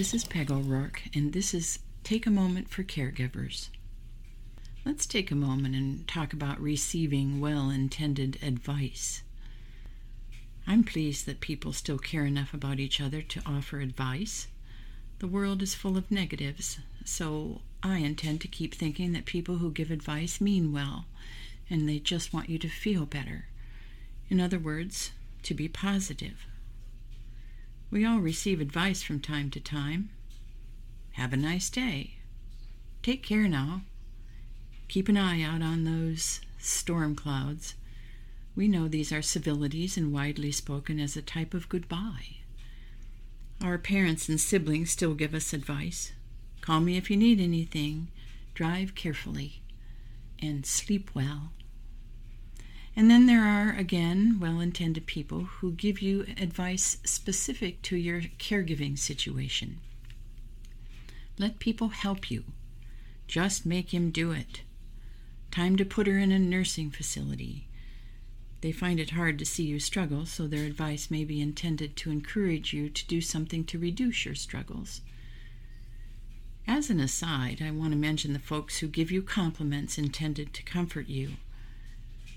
This is Peg O'Rourke, and this is Take a Moment for Caregivers. Let's take a moment and talk about receiving well intended advice. I'm pleased that people still care enough about each other to offer advice. The world is full of negatives, so I intend to keep thinking that people who give advice mean well and they just want you to feel better. In other words, to be positive. We all receive advice from time to time. Have a nice day. Take care now. Keep an eye out on those storm clouds. We know these are civilities and widely spoken as a type of goodbye. Our parents and siblings still give us advice. Call me if you need anything. Drive carefully and sleep well. And then there are, again, well intended people who give you advice specific to your caregiving situation. Let people help you. Just make him do it. Time to put her in a nursing facility. They find it hard to see you struggle, so their advice may be intended to encourage you to do something to reduce your struggles. As an aside, I want to mention the folks who give you compliments intended to comfort you.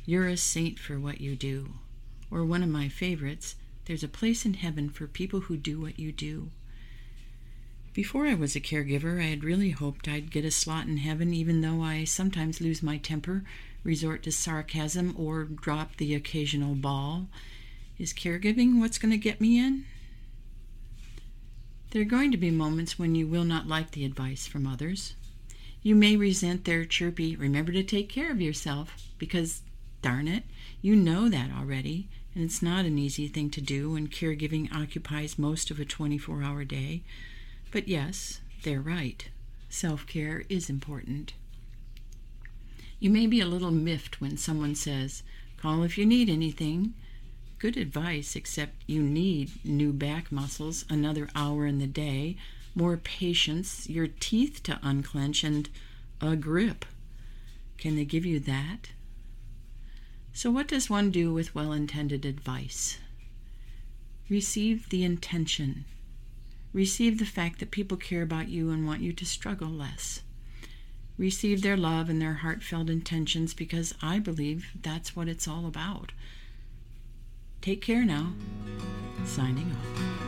You're a saint for what you do. Or one of my favorites, there's a place in heaven for people who do what you do. Before I was a caregiver, I had really hoped I'd get a slot in heaven, even though I sometimes lose my temper, resort to sarcasm, or drop the occasional ball. Is caregiving what's going to get me in? There are going to be moments when you will not like the advice from others. You may resent their chirpy, remember to take care of yourself, because Darn it, you know that already, and it's not an easy thing to do when caregiving occupies most of a 24 hour day. But yes, they're right. Self care is important. You may be a little miffed when someone says, Call if you need anything. Good advice, except you need new back muscles, another hour in the day, more patience, your teeth to unclench, and a grip. Can they give you that? So, what does one do with well intended advice? Receive the intention. Receive the fact that people care about you and want you to struggle less. Receive their love and their heartfelt intentions because I believe that's what it's all about. Take care now. Signing off.